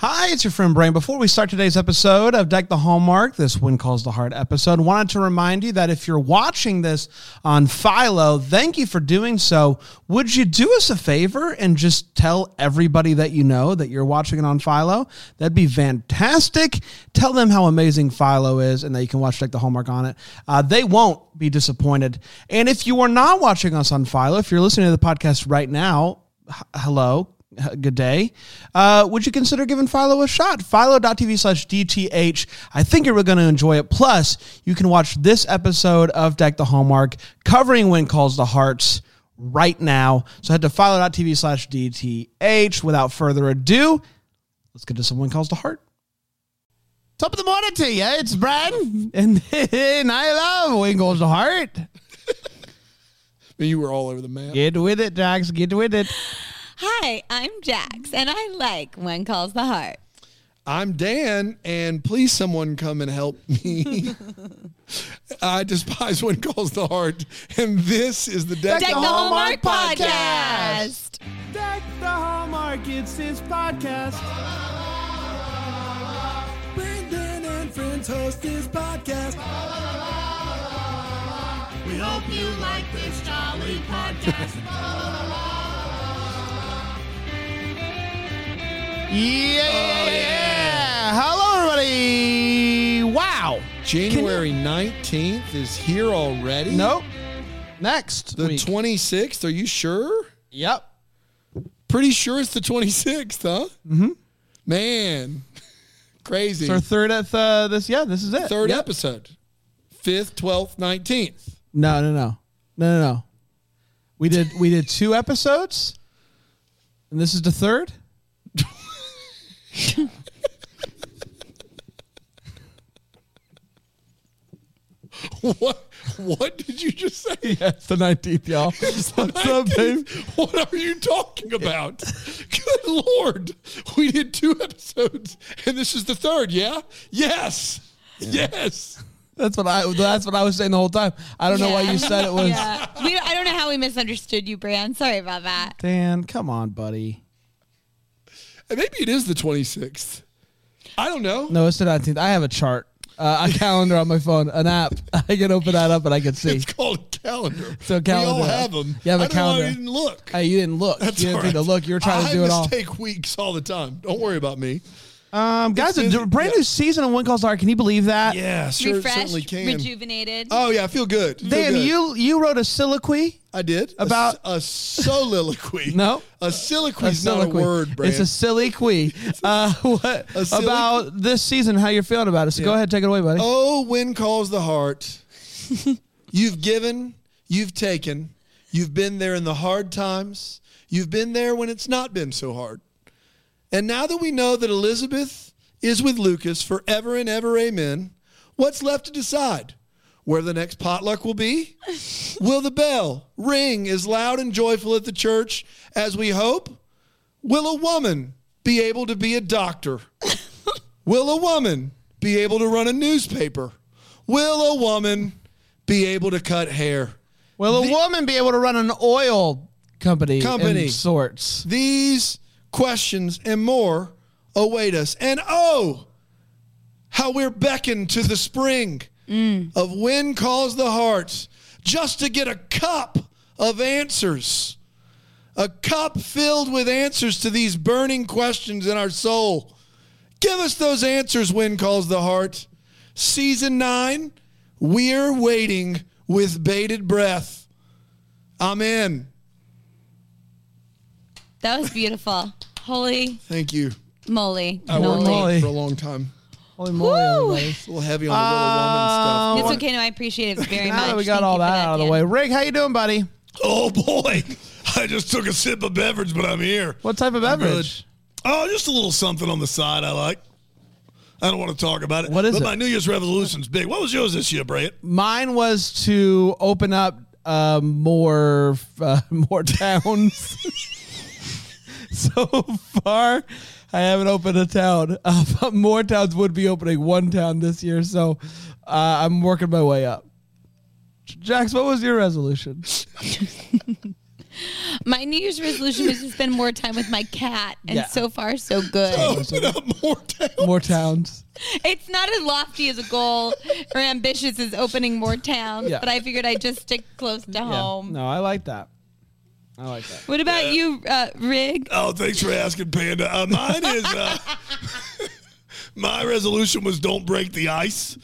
Hi, it's your friend Brain. Before we start today's episode of Deck the Hallmark, this When Calls the Heart episode, wanted to remind you that if you're watching this on Philo, thank you for doing so. Would you do us a favor and just tell everybody that you know that you're watching it on Philo? That'd be fantastic. Tell them how amazing Philo is and that you can watch Deck the Hallmark on it. Uh, they won't be disappointed. And if you are not watching us on Philo, if you're listening to the podcast right now, hello, good day. Uh, would you consider giving Philo a shot? Philo.tv slash DTH. I think you're going to enjoy it. Plus, you can watch this episode of Deck the Hallmark covering When Calls the Hearts right now. So head to philo.tv slash DTH. Without further ado, let's get to some When Calls the Heart. Top of the morning to you. It's Brad. And, and I love When Calls the Heart. You were all over the map. Get with it, Jax. Get with it. Hi, I'm Jax, and I like When Calls the Heart. I'm Dan, and please someone come and help me. I despise when calls the heart, and this is the deck. Deck the Hallmark Podcast. Deck the Hallmark. It's his podcast. Brandon and friends host this podcast. We hope you like this jolly podcast. Yeah. Hello, everybody. Wow. January 19th is here already. Nope. Next The week. 26th. Are you sure? yep. Pretty sure it's the 26th, huh? Mm-hmm. Man, crazy. It's our third at uh, this. Yeah, this is it. Third Yep. episode. 5th, 12th, 19th. No, no, no, no, no, no. We did we did two episodes, and this is the third. What? What did you just say? Yeah, it's the nineteenth, y'all. What's up, babe? What are you talking about? Good Lord. We did two episodes and this is the third, yeah? Yes. Yes. That's what I. That's what I was saying the whole time. I don't know why you said it was. Yeah. We, I don't know how we misunderstood you, Brand. Sorry about that. Dan, come on, buddy. And maybe it is the 26th. I don't know. No, it's the nineteenth. I have a chart, uh, a calendar on my phone, an app. I can open that up and I can see. It's called a calendar. So calendar. We all have them. You have a I why calendar. I didn't look. Hey, you didn't look. That's you didn't to right. look. You were trying to I do it all. mistake weeks all the time. Don't worry about me. Um, guys, It's a busy. brand new season of One Calls Heart. Can you believe that? Yeah, sure, Refreshed, certainly can. rejuvenated. oh yeah, I feel good. Feel Dan, good. you you wrote a soliloquy. I did A About- s- a, soliloquy. No. a soliloquy A is not a soliloquy. word, Brand. It's a silly quee. Uh, what A silly- about this season? How you're feeling about it? So go ahead, take it away, buddy. Oh, when calls the heart. you've given, you've taken, you've been there in the hard times, you've been there when it's not been so hard. And now that we know that Elizabeth is with Lucas forever and ever, amen, what's left to decide? Where the next potluck will be? will the bell ring as loud and joyful at the church as we hope? Will a woman be able to be a doctor? Will a woman be able to run a newspaper? Will a woman be able to cut hair? Will a woman be able to run an oil company, Company. sorts? These questions and more await us. And oh, how we're beckoned to the spring mm. of when calls the heart just to get a cup of answers. A cup filled with answers to these burning questions in our soul. Give us those answers when calls the heart. Season 9, we're waiting with bated breath. Amen. That was beautiful. Holy Thank you. moly. I worked moly. on it for a long time. Holy moly, everybody. It's a little heavy on the little woman stuff. It's okay. No, I appreciate it very Now much. that we got Thank all you for that out of the Dan. way, Rick, how you doing, buddy? Oh boy, I just took a sip of beverage, but I'm here. What type of beverage? Oh, just a little something on the side I like. I don't want to talk about it. What is but it? my New Year's resolution's big. What was yours this year, Brant? Mine was to open up uh, more uh, more towns. so far, I haven't opened a town. Uh, but more towns would be opening one town this year, so uh, I'm working my way up. Jax, what was your resolution? My New Year's resolution was to spend more time with my cat, and Yeah. so far, so good. Open up more town. More towns. It's not as lofty as a goal or ambitious as opening more towns, Yeah. but I figured I'd just stick close to Yeah. home. No, I like that. I like that. What about you, uh, Rig? Oh, thanks for asking, Panda. Uh, mine is uh, my resolution was don't break the ice.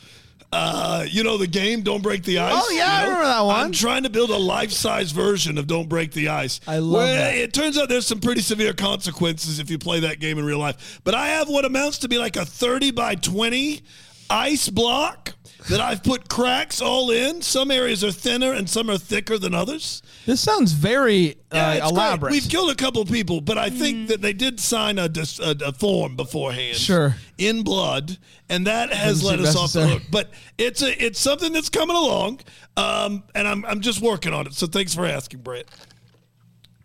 Uh, you know the game, Don't Break the Ice. Oh, yeah, I you know? remember that one. I'm trying to build a life-size version of Don't Break the Ice. I love where that. It turns out there's some pretty severe consequences if you play that game in real life. But I have what amounts to be like a 30 by 20 ice block that I've put cracks all in. Some areas are thinner and some are thicker than others. This sounds very Yeah, uh, it's great. elaborate. We've killed a couple people, but I think that they did sign a, dis- a, a form beforehand, Sure. in blood, and that has Doesn't let us off the hook. But it's a it's something that's coming along, um, and I'm I'm just working on it. So thanks for asking, Brett.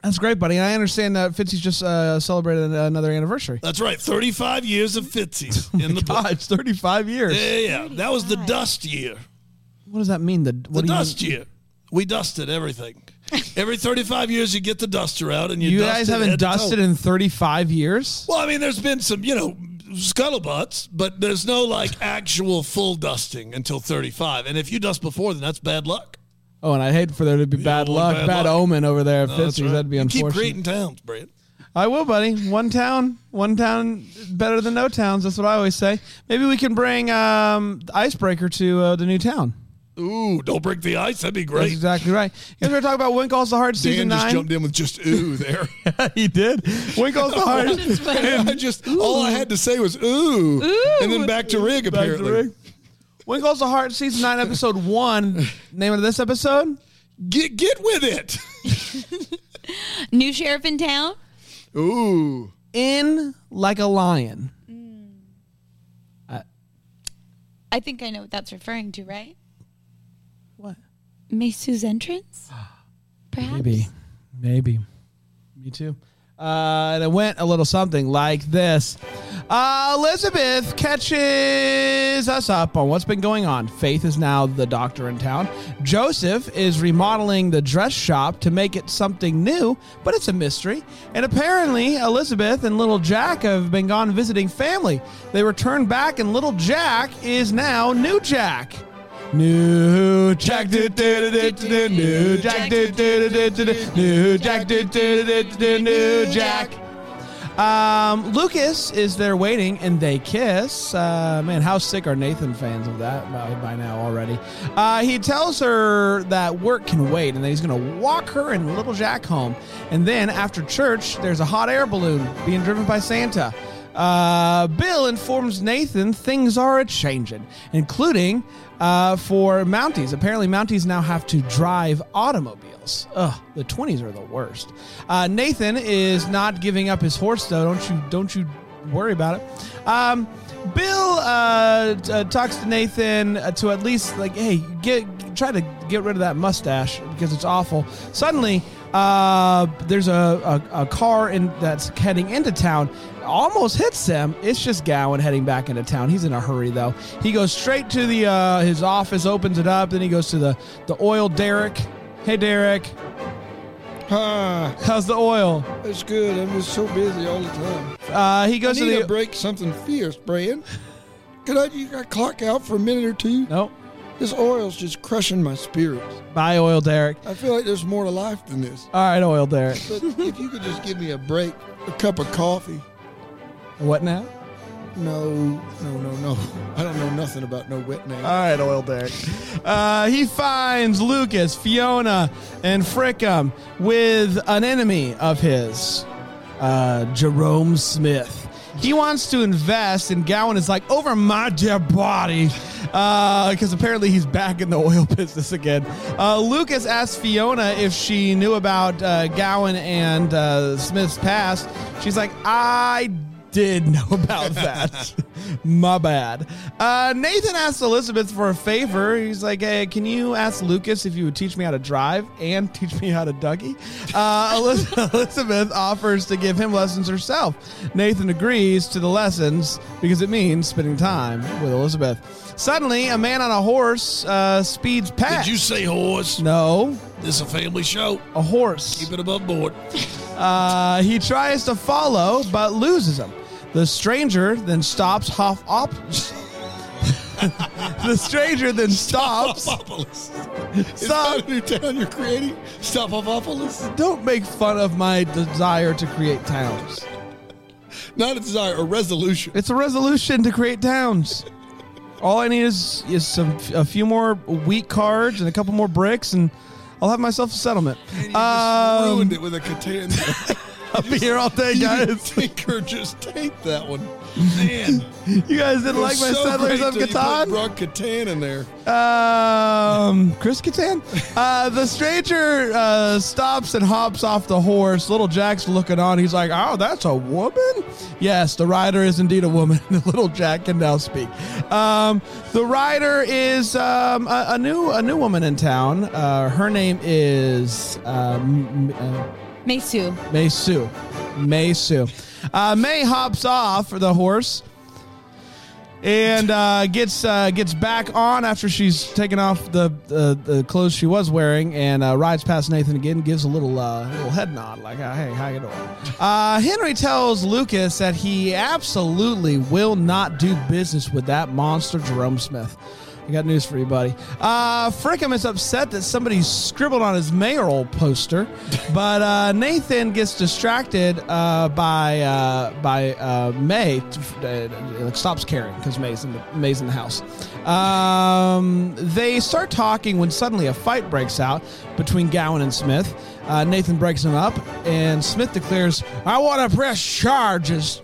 That's great, buddy. And I understand that Fitzy's just uh, celebrated another anniversary. That's right, 35 years of Fitzies in the book. God, it's 35 years. Yeah, yeah, that was the dust year. What does that mean? The, what The do you dust year. We dusted everything. Every 35 years, you get the duster out, and you, You dust guys haven't head dusted in 35 years? Well, I mean, there's been some, you know, scuttlebutts, but there's no like actual full dusting until 35. And if you dust before, then that's bad luck. Oh, and I hate for there to be bad luck, bad bad, luck. omen over there at No, that's Fitzy's. right. That'd be You unfortunate. Keep creating towns, Brad. I will, buddy. One town, one town better than no towns. That's what I always say. Maybe we can bring um, Icebreaker to uh, the new town. Ooh, don't break the ice. That'd be That's great. exactly right. You guys were talking about Winkle's the Heart season Dan just jumped in with just ooh there. he did. Winkle's the Heart. I just all I had to say was ooh, and then back to rig Back to apparently. Rick. Winkle's the Heart season nine episode one. Name of this episode? Get get with it. New sheriff in town? Ooh, In like a lion. Mm. Uh, I think I know what that's referring to, right? What? May Sue's entrance? Perhaps. Maybe. Maybe. Me too. Uh, and it went a little something like this. Uh, Elizabeth catches us up on what's been going on. Faith is now the doctor in town. Joseph is remodeling the dress shop to make it something new, but it's a mystery. And apparently, Elizabeth and little Jack have been gone visiting family. They return back, and little Jack is now new Jack. New Jack, do, do, do, do, new Jack, do, do, do, do, new Jack, do, do, do, do, new Jack. Um, Lucas is there waiting, and they kiss. Uh, man, how sick are Nathan fans of that by, by now already? Uh, he tells her that work can wait, and that he's going to walk her and little Jack home. And then after church, there's a hot air balloon being driven by Santa. Uh, Bill informs Nathan things are a changing, including uh, for Mounties. Apparently, Mounties now have to drive automobiles. Ugh, the twenties are the worst. Uh, Nathan is not giving up his horse, though. Don't you? Don't you worry about it. Um, Bill uh, t- uh, talks to Nathan to at least like, hey, get try to get rid of that mustache because it's awful. Suddenly, uh, there's a, a, a car in that's heading into town. Almost hits them. It's just Gowen heading back into town. He's in a hurry though. He goes straight to the uh, his office, opens it up, then he goes to the the oil derrick. Hey Derek, Ah, how's the oil? It's good. I'm just so busy all the time. Uh, he I goes to the break something fierce, Brian. Could I, you got clock out for a minute or two? nope. This oil's just crushing my spirits. Bye, oil Derek. I feel like there's more to life than this. All right, oil Derek. But if you could just give me a break, a cup of coffee. What now? No, no, no, no. I don't know nothing about no wet name. All right, oil Derek. Uh, he finds Lucas, Fiona, and Frickum with an enemy of his, uh, Jerome Smith. He wants to invest, and Gowen is like, over my dead body, because apparently he's back in the oil business again. Uh, Lucas asked Fiona if she knew about uh, Gowen and uh, Smith's past. She's like, I did know about that. My bad. Uh, Nathan asked Elizabeth for a favor. He's like, hey, can you ask Lucas if you would teach me how to drive and teach me how to Dougie? Uh, Eliz- Elizabeth offers to give him lessons herself. Nathan agrees to the lessons because it means spending time with Elizabeth. Suddenly, a man on a horse uh, speeds past. Did you say horse? No, This is a family show. a horse. Keep it above board. Uh, he tries to follow, but loses him. The stranger then stops half op. the stranger then stops. Stoppopolis. Is Stop. that a new town you're creating? Stoppopolis? Don't make fun of my desire to create towns. Not a desire, a resolution. It's a resolution to create towns. All I need is is some a few more wheat cards and a couple more bricks, and I'll have myself a settlement. And you Um, ruined it with a Catan. I'll be here all day, you guys. tinker just take that one. Man. You guys didn't like my so Settlers great of till you put Catan? Brock Catan in there. Um, Chris Catan. Uh, the stranger uh, stops and hops off the horse. Little Jack's looking on. He's like, "Oh, that's a woman." Yes, the rider is indeed a woman. Little Jack can now speak. Um, the rider is um, a, a new a new woman in town. Uh, her name is um, uh, May Sue. May Sue. May Sue. Uh, May hops off the horse and uh, gets uh, gets back on after she's taken off the the, the clothes she was wearing and uh, rides past Nathan again. Gives a little uh, little head nod like, uh, "Hey, how you doing?" Uh, Henry tells Lucas that he absolutely will not do business with that monster Jerome Smith. I got news for you, buddy. Uh, Frickham is upset that somebody scribbled on his mayoral poster, but uh, Nathan gets distracted uh, by uh, by uh, May. Stops caring because May's in the May's in the house. Um, they start talking when suddenly a fight breaks out between Gowen and Smith. Uh, Nathan breaks him up, and Smith declares, "I want to press charges."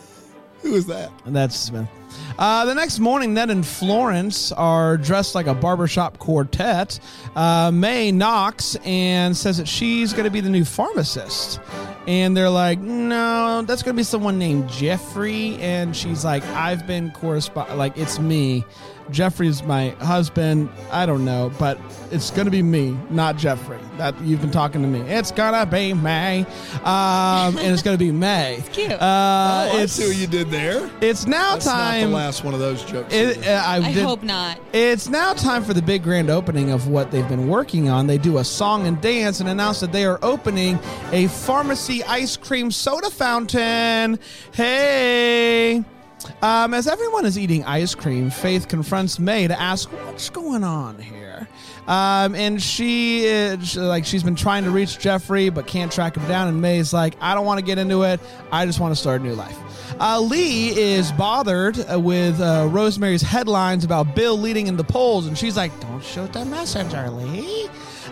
Who is that? And that's Smith. Uh, the next morning, Ned and Florence are dressed like a barbershop quartet. Uh, May knocks and says that she's going to be the new pharmacist. And they're like, no, that's going to be someone named Jeffrey. And she's like, I've been correspond, like, it's me. Jeffrey's my husband. I don't know, but it's going to be me, not Jeffrey. That you've been talking to me. It's going to be May. Um, and it's going to be May. It's cute. Uh, Oh, I it's, see what you did there. it's now That's not the last one of those jokes. It, uh, I, I did- hope not. It's now time for the big grand opening of what they've been working on. They do a song and dance and announce that they are opening a pharmacy ice cream soda fountain. Hey. Um, as everyone is eating ice cream, Faith confronts May to ask, "What's going on here?" Um, and she, is, like, she's been trying to reach Jeffrey but can't track him down. And May's like, "I don't want to get into it. I just want to start a new life." Uh, Lee is bothered uh, with uh, Rosemary's headlines about Bill leading in the polls, and she's like, "Don't shoot the messenger, Lee."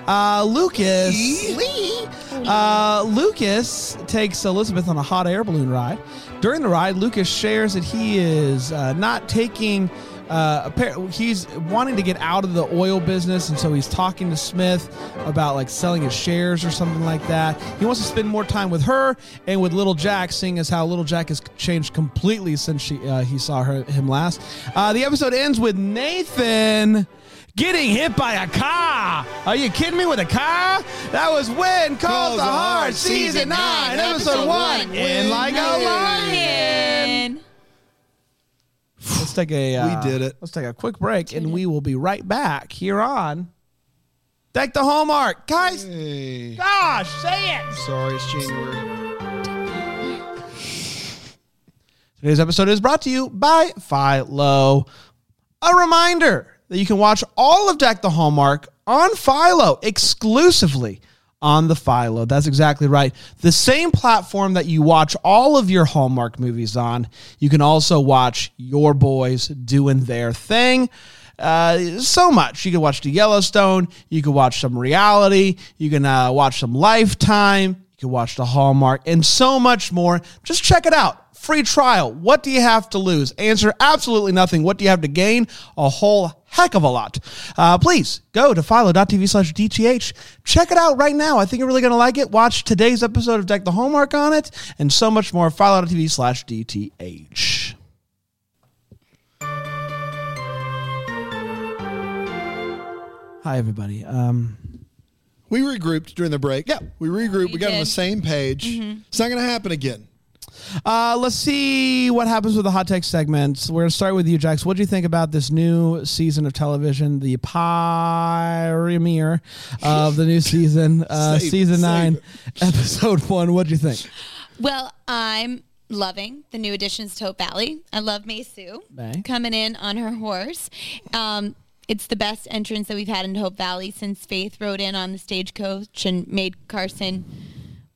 Uh, Lucas, Lee, uh, Lucas takes Elizabeth on a hot air balloon ride. During the ride, Lucas shares that he is uh, not taking. Uh, appar- he's wanting to get out of the oil business, and so he's talking to Smith about like selling his shares or something like that. He wants to spend more time with her and with Little Jack, seeing as how Little Jack has changed completely since she uh, he saw her him last. Uh, the episode ends with Nathan getting hit by a car. Are you kidding me with a car? That was When Calls the Heart, Season 9, Episode 1, In Like a Lion. Let's take a. Uh, We did it. Let's take a quick break, and we will be right back here on Deck the Hallmark, guys. Hey. Gosh, say it. Sorry, it's January. Today's episode is brought to you by Philo. A reminder that you can watch all of Deck the Hallmark on Philo exclusively on the Philo. That's exactly right. The same platform that you watch all of your Hallmark movies on, you can also watch your boys doing their thing. Uh, so much. You can watch the Yellowstone. You can watch some reality. You can uh, watch some Lifetime. You can watch the Hallmark and so much more. Just check it out. Free trial. What do you have to lose? Answer absolutely nothing. What do you have to gain? A whole heck of a lot. Uh, please go to philo.tv slash DTH. Check it out right now. I think you're really going to like it. Watch today's episode of Deck the Hallmark on it and so much more. Philo.tv slash DTH. Hi, everybody. Um, we regrouped during the break. Yeah. We regrouped. We got on the same page. It's not going to happen again. uh, let's see what happens with the hot take segments. We're going to start with you, Jax. What do you think about this new season of television, the premiere of the new season, uh, Save season save nine, it. episode one? What do you think? Well, I'm loving the new additions to Hope Valley. I love May Sue May. coming in on her horse. Um, it's the best entrance that we've had in Hope Valley since Faith rode in on the stagecoach and made Carson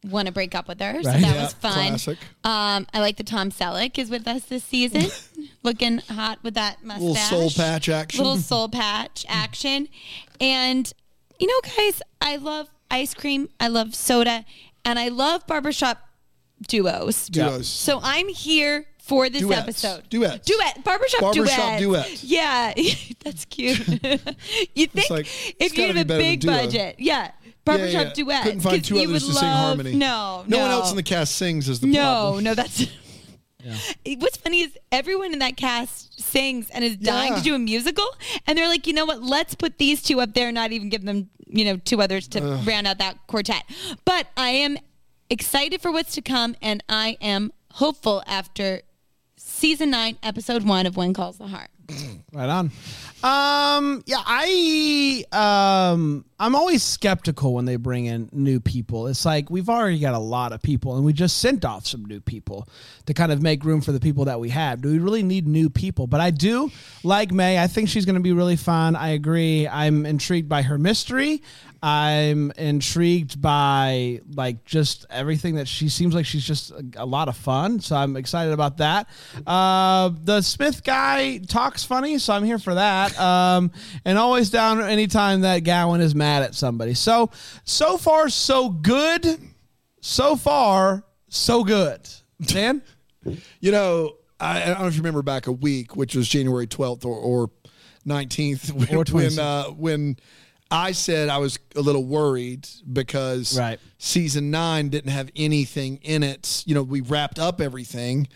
want to break up with her. So Right. that Yeah, was fun. classic. Um, I like that Tom Selleck is with us this season, looking hot with that mustache. Little soul patch action. Little soul patch action. And, you know, guys, I love ice cream. I love soda. And I love barbershop duos. Duos. So I'm here for this Duets. episode. Duets. Duet. Barbershop, Barbershop duets. duet. Yeah. That's cute. you think like, if you have be a big budget, yeah. Barbershop Yeah, yeah. duet. Couldn't find two others to sing harmony. No, No, no one else in the cast sings is the no, problem. no, no, that's. What's funny is everyone in that cast sings and is dying Yeah. to do a musical, and they're like, you know what? Let's put these two up there, and not even give them, you know, two others to round out that quartet. But I am excited for what's to come, and I am hopeful after season nine, episode one of When Calls the Heart. Right on. Um, yeah, I um, I'm always skeptical when they bring in new people. It's like we've already got a lot of people, and we just sent off some new people to kind of make room for the people that we have. Do we really need new people? But I do like May. I think she's going to be really fun. I agree. I'm intrigued by her mystery. I'm intrigued by like just everything that she seems like she's just a, a lot of fun. So I'm excited about that. Uh, the Smith guy talks funny, so I'm here for that. Um, and always down anytime that Gowen is mad at somebody. So so far so good. So far so good. Dan. You know, I, I don't know if you remember back a week, which was January 12th or, or 19th, when, Or when, uh, when I said I was a little worried because Right. season nine didn't have anything in it. You know, we wrapped up everything.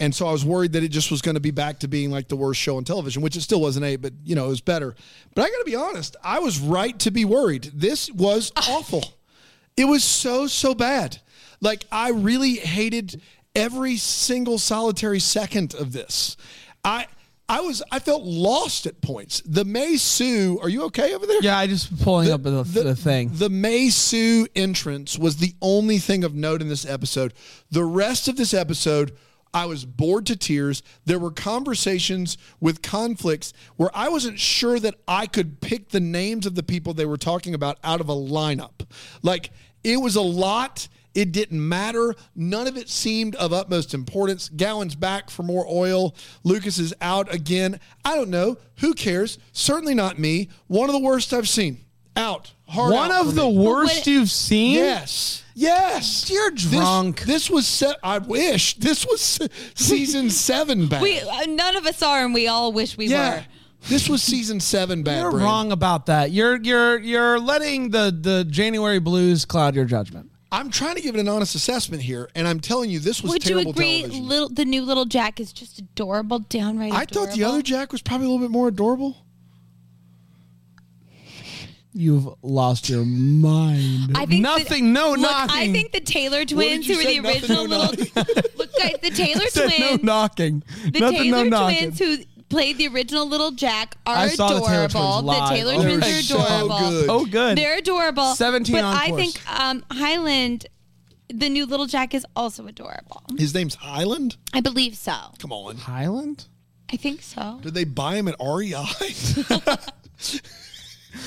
And so I was worried that it just was going to be back to being like the worst show on television, which it still wasn't eight, but you know, it was better. But I got to be honest, I was right to be worried. This was awful. It was so, so bad. Like, I really hated every single solitary second of this. I. I was I felt lost at points. The May Sue, are you okay over there? Yeah, I just pulling up the, the, thing. The May Sue entrance was the only thing of note in this episode. The rest of this episode, I was bored to tears. There were conversations with conflicts where I wasn't sure that I could pick the names of the people they were talking about out of a lineup. Like, it was a lot. It didn't matter. None of it seemed of utmost importance. Gowen's back for more oil. Lucas is out again. I don't know. Who cares? Certainly not me. One of the worst I've seen. Out. Hard One out of for the me. worst you've seen. Yes. Yes. You're This- drunk. This, was se- I wish this was se- season seven bad. We uh, none of us are, and we all wish we yeah. were. This was season seven bad. You're Brand. wrong about that. You're you're you're letting the the January blues cloud your judgment. I'm trying to give it an honest assessment here, and I'm telling you, this was Would you agree? television. Little the new little Jack is just adorable, downright. I thought the other Jack was probably a little bit more adorable. You've lost your mind. I think nothing. that- no look, knocking. I think the Taylor twins, who were the Nothing, original no little. look, guys, the Taylor Said no twins. knocking. the nothing. Taylor no knocking. twins who played the original little Jack are adorable I saw the Taylor twins live. Taylor Oh, twins they're are so adorable. good. Oh, good. They're adorable. 17 but on I course. think um, Highland, the new little Jack, is also adorable. His name's Highland. I believe so. Come on. Highland. I think so. Did they buy him at REI?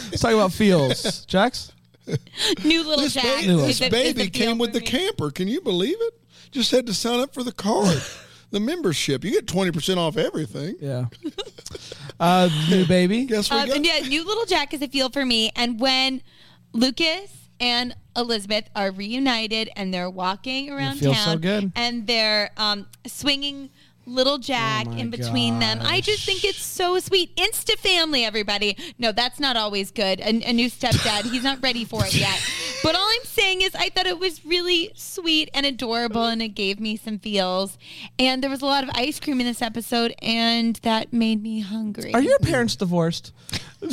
Let's talk about Fields. Jax. New little this Jack. ba- is this a- baby came with the me. camper. Can you believe it? Just had to sign up for the card, the membership. You get twenty percent off everything. Yeah. Uh, new baby. Guess we Um, and yeah, new little Jack is a feel for me. And when Lucas and Elizabeth are reunited and they're walking around feels town so good. and they're um, swinging little Jack Oh in between them, I just think it's so sweet. Insta family, everybody. No, that's not always good. A, a new stepdad, he's not ready for it yet. But all I'm saying is, I thought it was really sweet and adorable, and it gave me some feels. And there was a lot of ice cream in this episode, and that made me hungry. Are your parents divorced?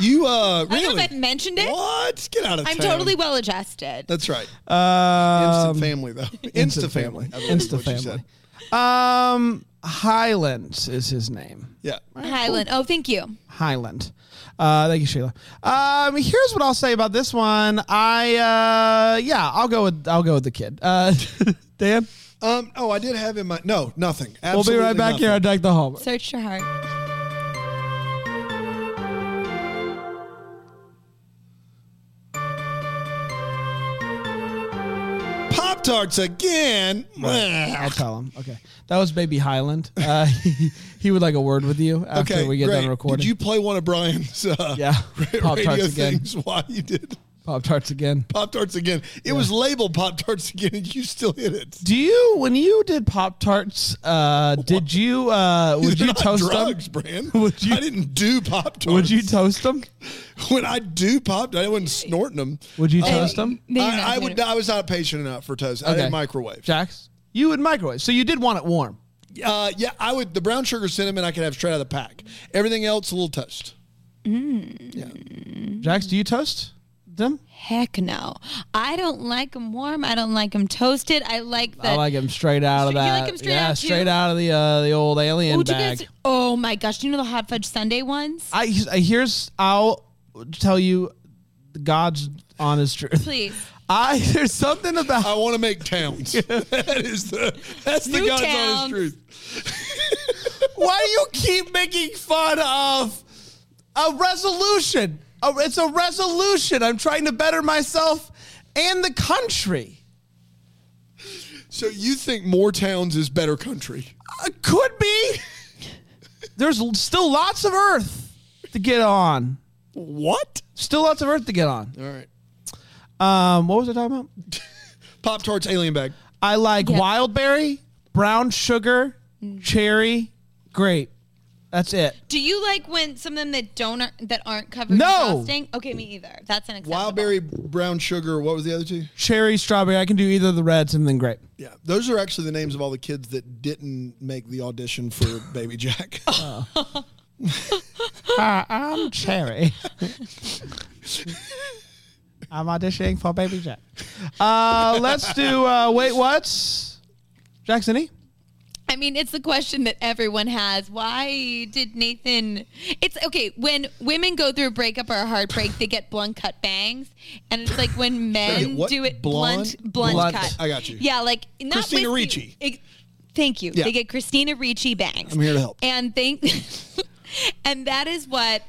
You uh I don't know really? if I've mentioned it. What? Get out of I'm town. totally well adjusted. That's right. Um, Instant family though. Insta family. I believe is Insta family. Said. Um, Highland is his name. Yeah. Highland. Oh, thank you. Highland. Uh, thank you, Sheila. Um, here's what I'll say about this one. I uh, yeah, I'll go with I'll go with the kid. Uh, Dan, Um. Oh, I did have in my no nothing. we'll be right back nothing. here on Deck the Home. Search your heart. Pop tarts again. I'll tell him. Okay, that was Baby Highland. Uh, he, he would like a word with you after Okay, we get great. done recording. Did you play one of Brian's uh, Yeah. radio Pop-Tarts again. things while you did Pop tarts again. Pop Tarts again? It was labeled Pop Tarts again, and you still hit it. Do you when you did Pop Tarts? Uh, did you uh, would They're you not toast drugs, them? Brand. Would you- I didn't do Pop Tarts. Would you toast them? when I do Pop, I wasn't snorting them. Would you toast them? No, I, I would. I was not patient enough for toast. I did microwave. Jax, you would microwave. So you did want it warm. Uh, yeah, I would. The brown sugar cinnamon I could have straight out of the pack. Everything else a little toast. Jax, do you toast them? Heck no. I don't like them warm. I don't like them toasted. I like the. I like them straight out of You that. like 'em straight yeah, out, too? straight out of the uh, the old alien Would you bag. guys? Oh my gosh! Do you know the hot fudge sundae ones? I I- here's I'll tell you God's honest truth. Please. I there's something about I want to make towns. that is the. That's the New God's towns. honest truth. why do you keep making fun of a resolution. A- it's a resolution. I'm trying to better myself and the country. So you think more towns is better country? Uh, could be. There's still lots of Earth to get on. What? Still lots of Earth to get on. All right. Um, what was I talking about? Pop Tarts alien bag. I like Yeah. wild berry, brown sugar, cherry, grape. That's it. Do you like when some of them that don't that aren't covered No. in frosting? Okay, me either. That's an Wild berry, brown sugar. What was the other two? Cherry, strawberry. I can do either of the reds and then grape. Yeah, those are actually the names of all the kids that didn't make the audition for Baby Jack. Hi, I'm Cherry. I'm auditioning for Baby Jack. Uh, let's do uh, wait, what's Jacksony? I mean, it's the question that everyone has. Why did Nathan? It's okay when women go through a breakup or a heartbreak, they get blunt cut bangs, and it's like when men do it blunt, blunt, Blunt. cut. I got you. Yeah, like not Christina with Ricci. ex- thank you. Yeah. They get Christina Ricci bangs. I'm here to help. And thank, and that is what,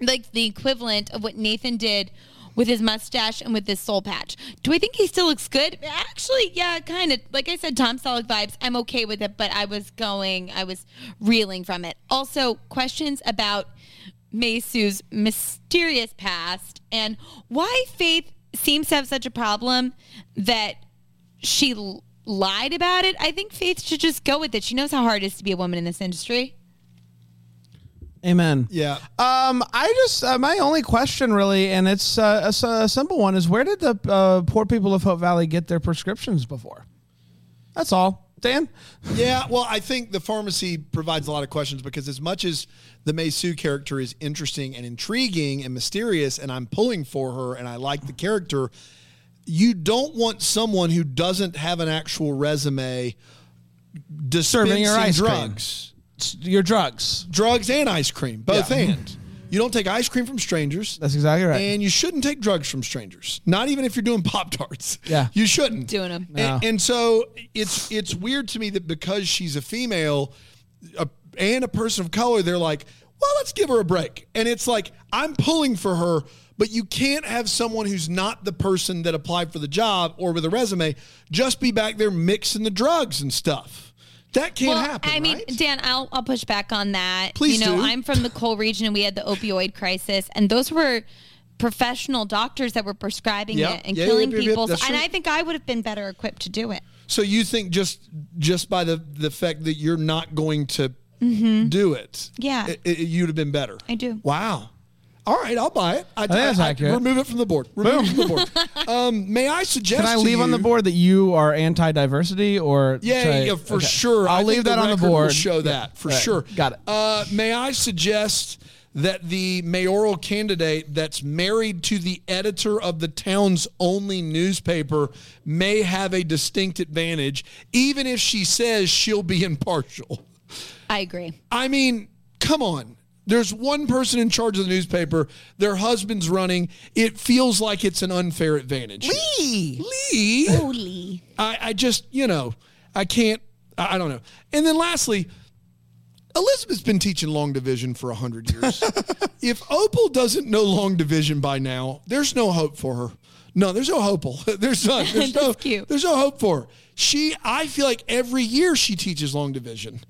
like the equivalent of what Nathan did with his mustache and with his soul patch. Do I think he still looks good? Actually, yeah, kind of. Like I said, Tom Selleck vibes. I'm okay with it, but I was going, I was reeling from it. Also, questions about May Sue's mysterious past and why Faith seems to have such a problem that she lied about it. I think Faith should just go with it. She knows how hard it is to be a woman in this industry. Amen. yeah, Um, I just uh, my only question really, and it's uh, a, s- a simple one, is where did the uh, poor people of Hope Valley get their prescriptions before? That's all. Dan, yeah. Well, I think the pharmacy provides a lot of questions because as much as the Mei Su character is interesting and intriguing and mysterious, and I'm pulling for her and I like the character, you don't want someone who doesn't have an actual resume dispensing Serving your ice cream. Drugs. It's your drugs. drugs and ice cream, both Yeah. and. You don't take ice cream from strangers. That's exactly right. And you shouldn't take drugs from strangers. Not even if you're doing Pop Tarts. Yeah. You shouldn't. Doing 'em. No. And, and so it's it's weird to me that because she's a female a, and a person of color, they're like, well, let's give her a break. And it's like, I'm pulling for her, but you can't have someone who's not the person that applied for the job or with a resume just be back there mixing the drugs and stuff. That can't well, happen. I mean, right? Dan, I'll I'll push back on that. Please you know, do. I'm from the coal region and we had the opioid crisis and those were professional doctors that were prescribing Yeah. it and Yeah, killing yeah, yeah, people. and. I think I would have been better equipped to do it. So you think just just by the the fact that you're not going to mm-hmm. do it, Yeah. it- it- you'd have been better. I do. Wow. All right, I'll buy it. I, think that's accurate. Remove it from the board. Remove it from the board. Um, may I suggest? Can I to leave on the board that you are anti-diversity, or Yeah, I- yeah, for okay. sure. I I'll think leave that on the record will board. Show Yeah. that for Right. sure. Got it. Uh, may I suggest that the mayoral candidate that's married to the editor of the town's only newspaper may have a distinct advantage, even if she says she'll be impartial. I agree. I mean, come on. There's one person in charge of the newspaper. Their husband's running. It feels like it's an unfair advantage. Lee, Lee, oh, Holy. I, I just, you know, I can't, I, I don't know. And then lastly, Elizabeth's been teaching long division for 100 years. if Opal doesn't know long division by now, there's no hope for her. No, there's no hope. There's none. There's no, That's cute. there's no hope for her. She, I feel like every year she teaches long division.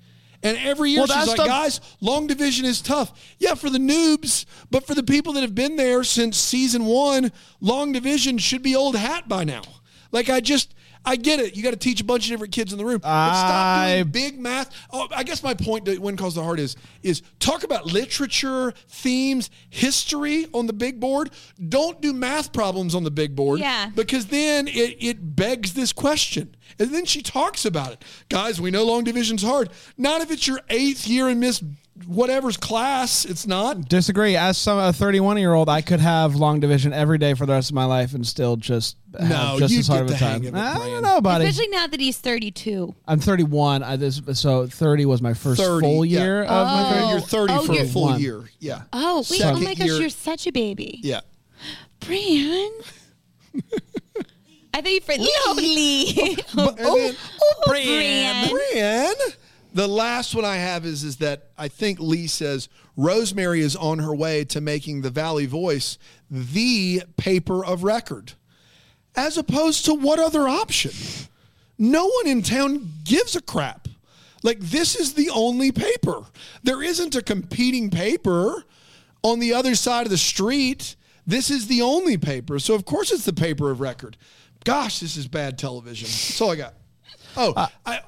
And every year Well, she's like, guys, long division is tough. Yeah, for the noobs, but for the people that have been there since season one, long division should be old hat by now. Like I just, I get it. You got to teach a bunch of different kids in the room. But stop I- doing big math. Oh, I guess my point to When Calls the Heart is is talk about literature, themes, history on the big board. Don't do math problems on the big board. Yeah. Because then it, it begs this question. And then she talks about it. Guys, we know long division's hard. Not if it's your eighth year in Miss whatever's class. It's not. Disagree. As some a 31 year old, I could have long division every day for the rest of my life and still just have No, just as hard of a time. of it, I don't know, buddy. Especially now that he's 32. I'm 31. I, this, so 30 was my first 30, full yeah. year of my Oh. career. You're 30 Oh, for you're- full One. year. Yeah. Oh, wait. Oh Second oh my gosh, year- you're such a baby. Yeah. Brian. I thought you for no, oh, And then- oh, oh, Brian. Brian. The last one I have is is that I think Lee says Rosemary is on her way to making the Valley Voice the paper of record, as opposed to what other option? No one in town gives a crap. Like this is the only paper. There isn't a competing paper on the other side of the street. This is the only paper. So of course it's the paper of record. Gosh, this is bad television. That's all I got. Oh, I,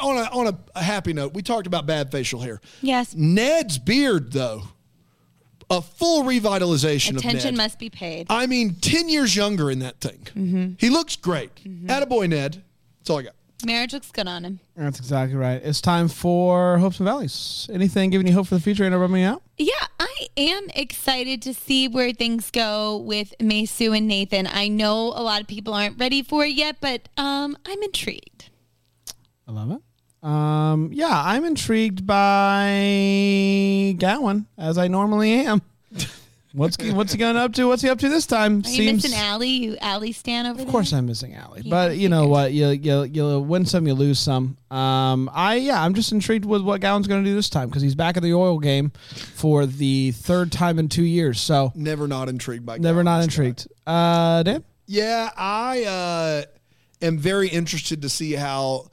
on a on a, a happy note, we talked about bad facial hair. Yes. Ned's beard, though, a full revitalization of Attention Ned. must be paid. I mean, ten years younger in that thing. Mm-hmm. He looks great. Attaboy, Ned. That's all I got. Marriage looks good on him. That's exactly right. It's time for hopes and valleys. Anything giving you hope for the future? Ain't rubbing me out. Yeah, I am excited to see where things go with Sue and Nathan. I know a lot of people aren't ready for it yet, but um, I'm intrigued. I love it. Um, yeah, I'm intrigued by Gowen as I normally am. What's what's he going up to? What's he up to this time? Are you missing Allie? You Allie stand over Of there? course, I'm missing Allie, Yeah, but you know figured. what? You you you win some, you lose some. Um, I yeah, I'm just intrigued with what Gowen's going to do this time because he's back at the oil game for the third time in two years. So Never not intrigued by. never not Gowen's intrigued. Uh, Dan, Yeah, I uh, am very interested to see how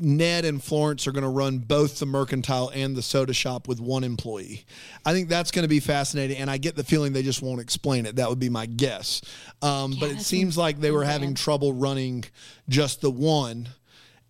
Ned and Florence are going to run both the mercantile and the soda shop with one employee. I think that's going to be fascinating, and I get the feeling they just won't explain it. That would be my guess. Um, but it seems like they were having trouble running just the one,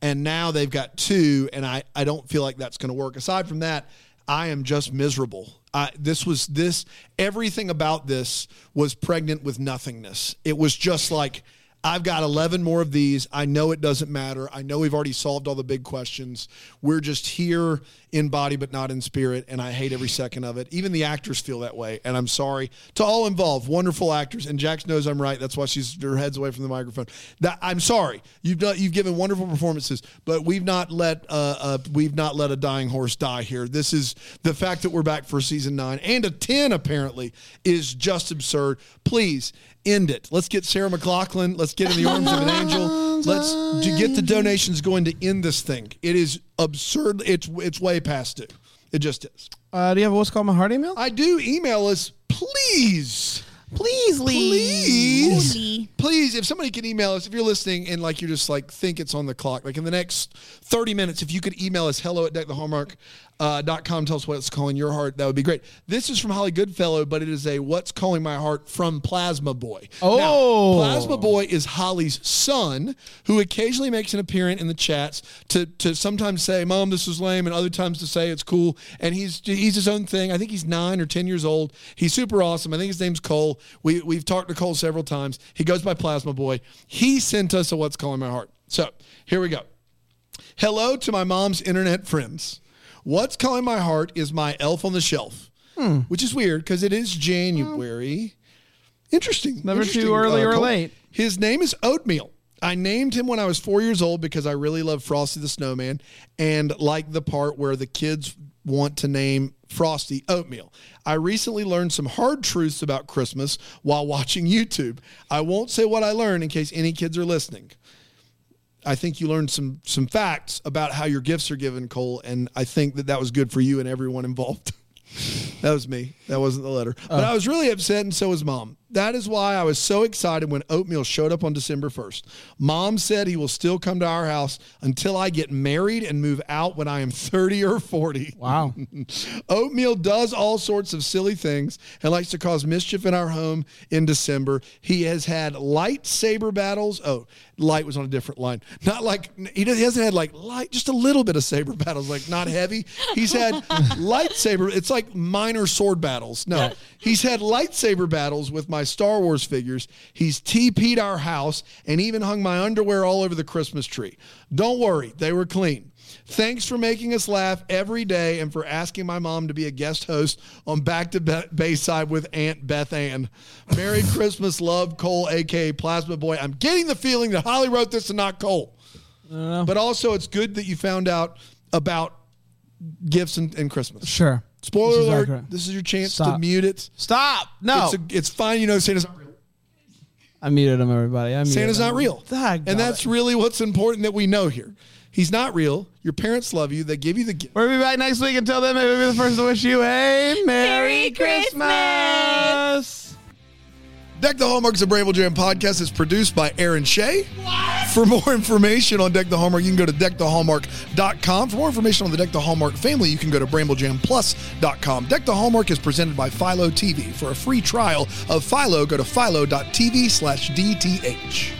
and now they've got two, and I, I don't feel like that's going to work. Aside from that, I am just miserable. I, this was this everything about this was pregnant with nothingness. It was just like I've got 11 more of these. I know it doesn't matter. I know we've already solved all the big questions. We're just here in body but not in spirit and I hate every second of it. Even the actors feel that way and I'm sorry to all involved. Wonderful actors and Jax knows I'm right. That's why she's her head's away from the microphone. That I'm sorry. You've done you've given wonderful performances, but we've not let uh, uh we've not let a dying horse die here. This is the fact that we're back for season 9 and a 10 apparently is just absurd. Please end it. Let's get Sarah McLachlan. Let's get in the arms of an angel. Let's to get the donations going to end this thing. It is absurd. It's it's way past due. It just is. uh, do you have a what's called my heart email? I do email us, please. Please leave. Please, please, if somebody can email us, if you're listening and like you're just like think it's on the clock, like in the next 30 minutes, if you could email us hello at deckthehallmark uh, dot com, tell us what's calling your heart, that would be great. This is from Holly Goodfellow, but it is a what's calling my heart from Plasma Boy. Oh. Now, Plasma Boy is Holly's son, who occasionally makes an appearance in the chats to to sometimes say, "Mom, this is lame," and other times to say it's cool. And he's he's his own thing. I think he's nine or ten years old. He's super awesome. I think his name's Cole. We we've talked to Cole several times. He goes by Plasma Boy. He sent us a "What's Calling My Heart." So here we go. Hello to my mom's internet friends. What's calling my heart is my elf on the shelf, hmm. which is weird because it is January. Interesting. Never too Interesting, early uh, or Cole. late. His name is Oatmeal. I named him when I was four years old because I really love Frosty the Snowman and like the part where the kids want to name Frosty Oatmeal. I recently learned some hard truths about Christmas while watching YouTube. I won't say what I learned in case any kids are listening. I think you learned some some facts about how your gifts are given, Cole, and I think that that was good for you and everyone involved. that was me. That wasn't the letter. But uh. I was really upset, and so was mom. That is why I was so excited when Oatmeal showed up on December 1st. Mom said he will still come to our house until I get married and move out when I am 30 or 40. Wow. Oatmeal does all sorts of silly things and likes to cause mischief in our home in December. He has had lightsaber battles. Oh, light was on a different line. Not like he hasn't had like light, just a little bit of saber battles, like not heavy. He's had lightsaber. It's like minor sword battles. No, he's had lightsaber battles with my Star Wars figures. He's TP'd our house and even hung my underwear all over the Christmas tree. Don't worry, they were clean. Thanks for making us laugh every day and for asking my mom to be a guest host on Back to Be- Bayside with Aunt Beth Ann. Merry Christmas, love, Cole, aka Plasma Boy. I'm getting the feeling that Holly wrote this and not Cole. But also, it's good that you found out about gifts and, and Christmas. Sure. Spoiler This is alert: accurate. this is your chance to Stop. mute it. Stop. No. It's, a, it's fine. You know, Santa's not real. I muted him, everybody. I muted Santa's him. not real. And that's really what's important that we know here. He's not real. Your parents love you. They give you the gift. We'll be back next week. Until then, maybe we'll be the first to wish you a Merry, Merry Christmas. Deck the Hallmarks of Bramble Jam podcast is produced by Aaron Shea. For more information on Deck the Hallmark, you can go to deckthehallmark.com. For more information on the Deck the Hallmark family, you can go to bramblejamplus.com. Deck the Hallmark is presented by Philo TV. For a free trial of Philo, go to philo.tv slash DTH.